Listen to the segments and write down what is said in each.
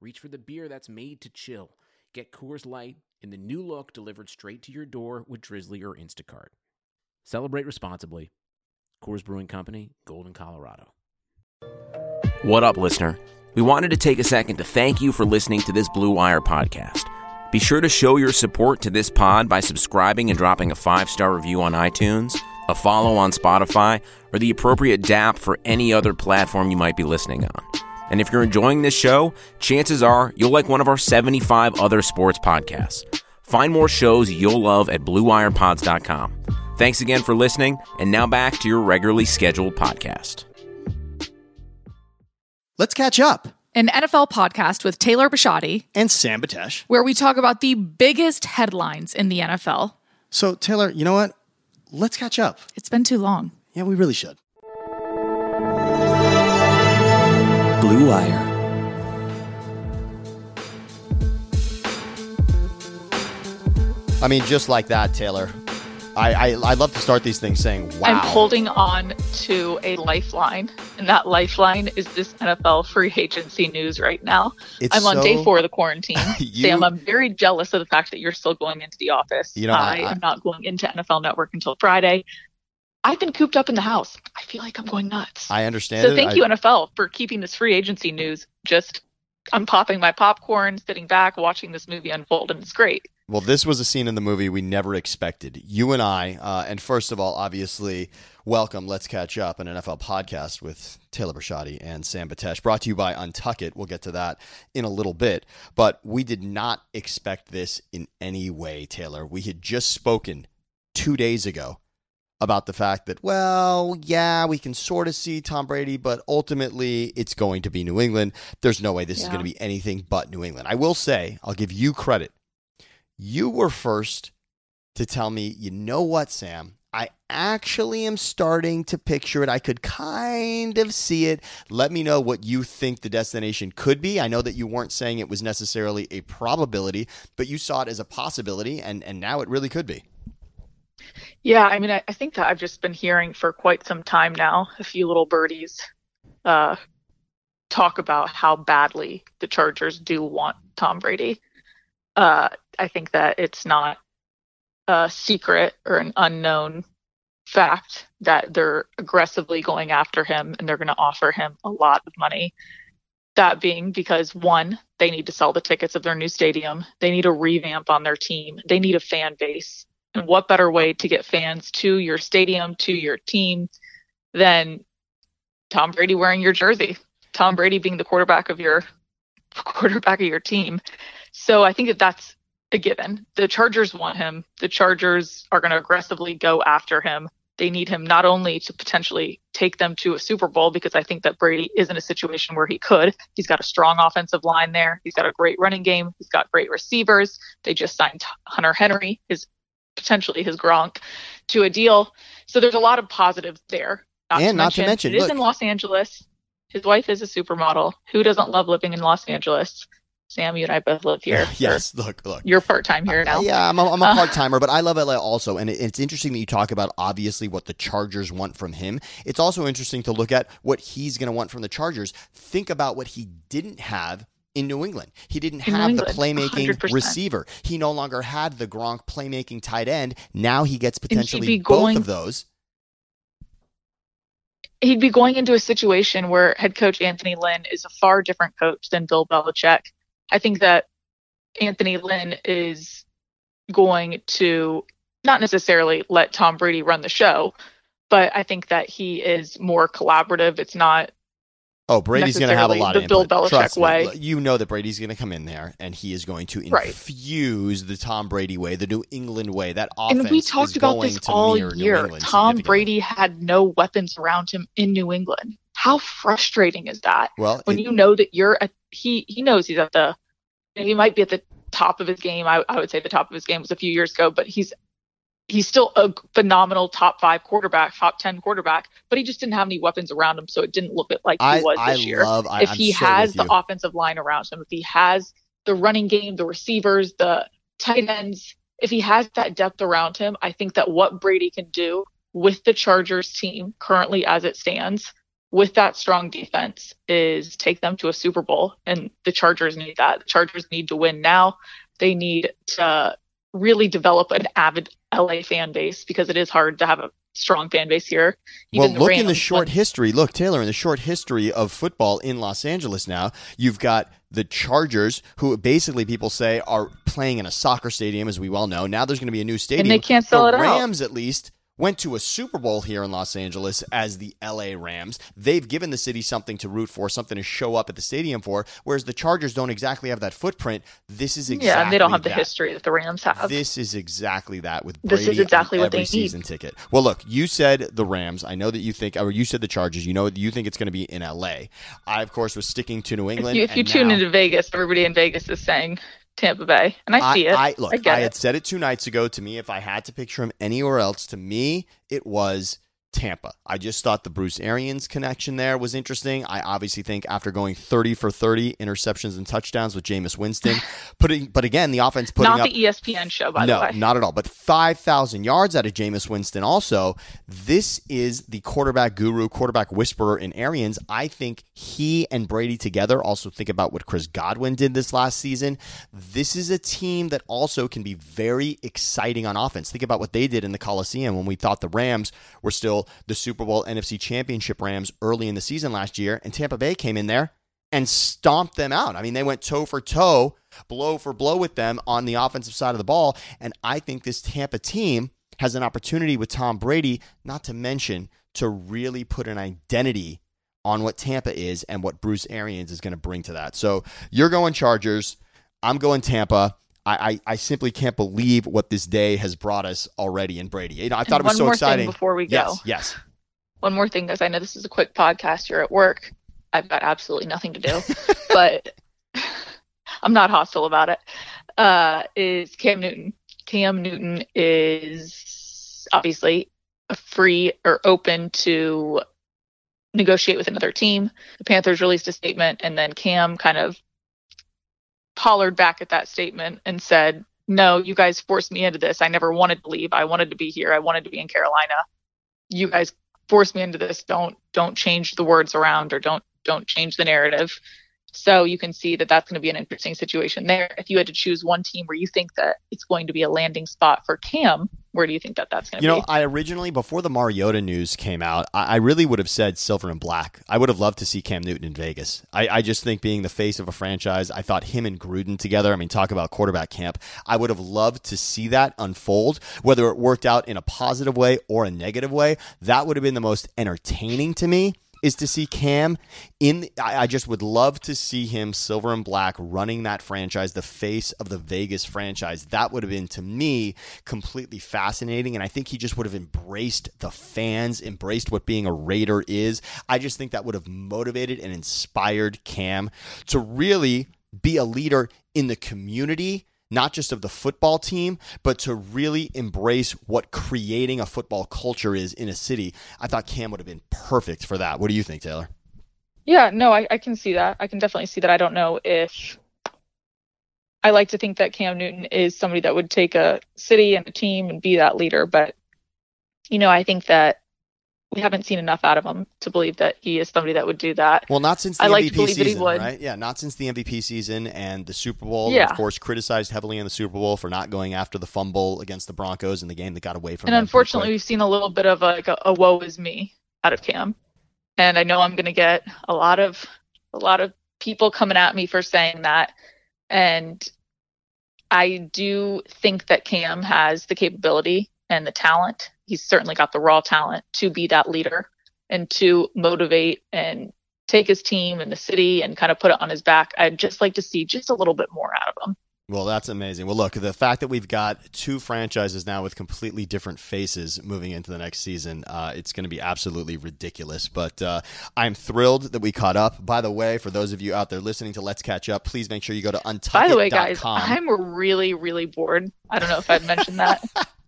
reach for the beer that's made to chill. Get Coors Light in the new look delivered straight to your door with Drizly or Instacart. Celebrate responsibly. Coors Brewing Company, Golden, Colorado. What up, listener? We wanted to take a second to thank you for listening to this Blue Wire podcast. Be sure to show your support to this pod by subscribing and dropping a five star review on iTunes, a follow on Spotify, or the appropriate DAP for any other platform you might be listening on. And if you're enjoying this show, chances are you'll like one of our 75 other sports podcasts. Find more shows you'll love at BlueWirePods.com. Thanks again for listening, and now back to your regularly scheduled podcast. Let's catch up. An NFL podcast with Taylor Bisciotti, And Sam Batesh. where we talk about the biggest headlines in the NFL. So, Taylor, you know what? Let's catch up. It's been too long. Yeah, we really should. Blue Wire. I mean, just like that, Taylor. I, I, I love to start these things saying, wow. I'm holding on to a lifeline, and that lifeline is this NFL free agency news right now. It's I'm on so- day four of the quarantine. You- Sam, I'm very jealous of the fact that you're still going into the office. You know, I- I, I- am not going into NFL Network until Friday. I've been cooped up in the house. I feel like I'm going nuts. I understand so it. thank I- you, NFL, for keeping this free agency news just. I'm popping my popcorn, sitting back, watching this movie unfold, and it's great. Well, this was a scene in the movie we never expected. You and I, uh, and first of all, obviously, welcome. Let's catch up, an NFL podcast with Taylor Bisciotti and Sam Batesh, brought to you by Untuckit. We'll get to that in a little bit, but we did not expect this in any way, Taylor. We had just spoken two days ago about the fact that, well, yeah, we can sort of see Tom Brady, but ultimately it's going to be New England. There's no way this is going to be anything but New England. I will say, I'll give you credit. You were first to tell me, you know what, Sam? I actually am starting to picture it. I could kind of see it. Let me know what you think the destination could be. I know that you weren't saying it was necessarily a probability, but you saw it as a possibility, and, and now it really could be. Yeah, I mean, I, I think that I've just been hearing for quite some time now a few little birdies uh, talk about how badly the Chargers do want Tom Brady. Uh, I think that it's not a secret or an unknown fact that they're aggressively going after him and they're going to offer him a lot of money. That being because one, they need to sell the tickets of their new stadium, they need a revamp on their team, they need a fan base. And what better way to get fans to your stadium, to your team, than Tom Brady wearing your jersey? Tom Brady being the quarterback of your quarterback of your team. So I think that that's a given. The Chargers want him. The Chargers are going to aggressively go after him. They need him not only to potentially take them to a Super Bowl because I think that Brady is in a situation where he could. He's got a strong offensive line there. He's got a great running game. He's got great receivers. They just signed Hunter Henry, his potentially his Gronk, to a deal. So there's a lot of positives there. And not to mention, it is look- in Los Angeles. His wife is a supermodel. Who doesn't love living in Los Angeles? Sam, you and I both live here. yes, look, look. You're part time here now. Yeah, I'm a, I'm a Uh, part timer, but I love LA also. And it, it's interesting that you talk about obviously what the Chargers want from him. It's also interesting to look at what he's going to want from the Chargers. Think about what he didn't have in New England. He didn't In have the playmaking 100%. receiver. He no longer had the Gronk playmaking tight end. Now he gets potentially both going- of those. he'd be going into a situation where head coach Anthony Lynn is a far different coach than Bill Belichick. I think that Anthony Lynn is going to not necessarily let Tom Brady run the show, but I think that he is more collaborative. It's not Oh, Brady's going to have a lot the of Bill input. Belichick Trust me. way. You know that Brady's going to come in there and he is going to Right. infuse the Tom Brady way, the New England way. That offense and we is talked about going this all year. Tom. Brady had no weapons around him in New England. How frustrating is that? Well, when it- you know that you're a he he knows he's at the he might be at the top of his game. I, I would say the top of his game was a few years ago, but he's he's still a phenomenal top five quarterback, top ten quarterback, but he just didn't have any weapons around him, so it didn't look like he I, was I this year. love. I, if I'm he so has the offensive line around him, if he has the running game, the receivers, the tight ends, if he has that depth around him, I think that what Brady can do with the Chargers team currently as it stands, with that strong defense, is take them to a Super Bowl. And the Chargers need that. The Chargers need to win now. They need to really develop an avid LA fan base because it is hard to have a strong fan base here. Well, look in the short when- history. Look, Taylor, in the short history of football in Los Angeles now, you've got the Chargers, who basically people say are playing in a soccer stadium, as we well know. Now there's going to be a new stadium. And they can't sell the it out. Rams, at least, went to a Super Bowl here in Los Angeles as the LA Rams. They've given the city something to root for, something to show up at the stadium for, whereas the Chargers don't exactly have that footprint. This is exactly yeah, and they don't have the history that the Rams have. This is exactly that with This is exactly what they every need. season ticket. Well, look, you said the Rams. I know that you think, or you said the Chargers. You know, you think it's going to be in L.A. I, of course, was sticking to New if England. you, if you tune now- into Vegas, everybody in Vegas is saying Tampa Bay, and I see it. I, look, I I it. had said it two nights ago. To me, if I had to picture him anywhere else, to me, it was Tampa. I just thought the Bruce Arians connection there was interesting. I obviously think after going 30 for 30 interceptions and touchdowns with Jameis Winston, putting, but again, the offense putting Not up the ESPN show, by no, the way. No, not at all. But 5,000 yards out of Jameis Winston also. This is the quarterback guru, quarterback whisperer in Arians. I think he and Brady together also think about what Chris Godwin did this last season. This is a team that also can be very exciting on offense. Think about what they did in the Coliseum when we thought the Rams were still the Super Bowl NFC Championship Rams early in the season last year, and Tampa Bay came in there and stomped them out. I mean, they went toe for toe, blow for blow with them on the offensive side of the ball. And I think this Tampa team has an opportunity with Tom Brady, not to mention to really put an identity on what Tampa is and what Bruce Arians is going to bring to that. So you're going Chargers. I'm going Tampa. I, I, I simply can't believe what this day has brought us already in Brady. You know, I thought And it was one so more exciting. thing before we go. yes, yes. One more thing, guys. I know this is a quick podcast. You're at work. I've got absolutely nothing to do, but I'm not hostile about it. Uh, is Cam Newton? Cam Newton is obviously free or open to negotiate with another team. The Panthers released a statement, and then Cam kind of hollered back at that statement and said, "No, you guys forced me into this. I never wanted to leave. I wanted to be here. I wanted to be in Carolina. You guys forced me into this. Don't don't change the words around or don't don't change the narrative." So you can see that that's going to be an interesting situation there. If you had to choose one team where you think that it's going to be a landing spot for Cam, where do you think that that's going to be? You be? know, I originally, before the Mariota news came out, I, I really would have said silver and black. I would have loved to see Cam Newton in Vegas. I, I just think being the face of a franchise, I thought him and Gruden together, I mean, talk about quarterback camp. I would have loved to see that unfold, whether it worked out in a positive way or a negative way. That would have been the most entertaining to me. Is to see Cam in. I, I just would love to see him silver and black running that franchise, the face of the Vegas franchise. That would have been to me completely fascinating, and I think he just would have embraced the fans, embraced what being a Raider is. I just think that would have motivated and inspired Cam to really be a leader in the community not just of the football team, but to really embrace what creating a football culture is in a city. I thought Cam would have been perfect for that. What do you think, Taylor? Yeah, no, I, I can see that. I can definitely see that. I don't know if I like to think that Cam Newton is somebody that would take a city and a team and be that leader, but you know, I think that we haven't seen enough out of him to believe that he is somebody that would do that. Well, not since the I like MVP to believe that he season, would. right? Yeah, not since the MVP season and the Super Bowl. Yeah. Of course, criticized heavily in the Super Bowl for not going after the fumble against the Broncos in the game that got away from And unfortunately, we've seen a little bit of a, like a, a woe is me out of Cam. And I know I'm going to get a lot of a lot of people coming at me for saying that. And I do think that Cam has the capability and the talent. He's certainly got the raw talent to be that leader and to motivate and take his team and the city and kind of put it on his back. I'd just like to see just a little bit more out of him. Well, that's amazing. Well, look, the fact that we've got two franchises now with completely different faces moving into the next season, uh, it's going to be absolutely ridiculous. But uh, I'm thrilled that we caught up. By the way, for those of you out there listening to Let's Catch Up, please make sure you go to untuckit.com. By the way, guys, I'm really, really bored. I don't know if I've mentioned that.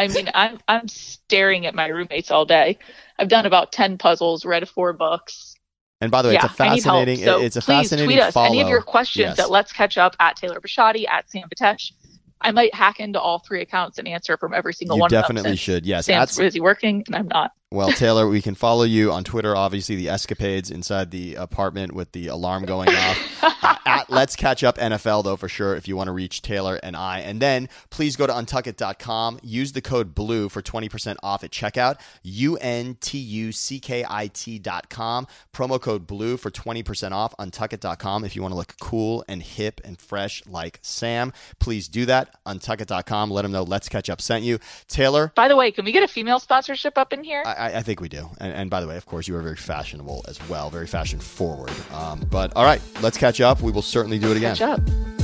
I mean, I'm I'm staring at my roommates all day. I've done about ten puzzles, read four books. And by the way, yeah, it's a fascinating. So it's a please fascinating tweet us follow. any of your questions Yes. at Let's Catch Up at Taylor Bisciotti at Sam Batesh. I might hack into all three accounts and answer from every single you one definitely of them. should. Yes, Sam's at, busy working and I'm not. Well, Taylor, we can follow you on Twitter. Obviously, the escapades inside the apartment with the alarm going off. Uh, Let's Catch Up NFL, though, for sure, if you want to reach Taylor and I. And then please go to untuckit.com. Use the code BLUE for 20% off at checkout. U N T U C K I T.com. Promo code BLUE for 20% off. Untuckit.com. If you want to look cool and hip and fresh like Sam, please do that. Untuckit.com. Let them know Let's Catch Up sent you. Taylor, By the way, can we get a female sponsorship up in here? I, I think we do. And, and by the way, of course, you are very fashionable as well, very fashion forward. Um, but all right, let's catch up. We will certainly do it again. Catch up.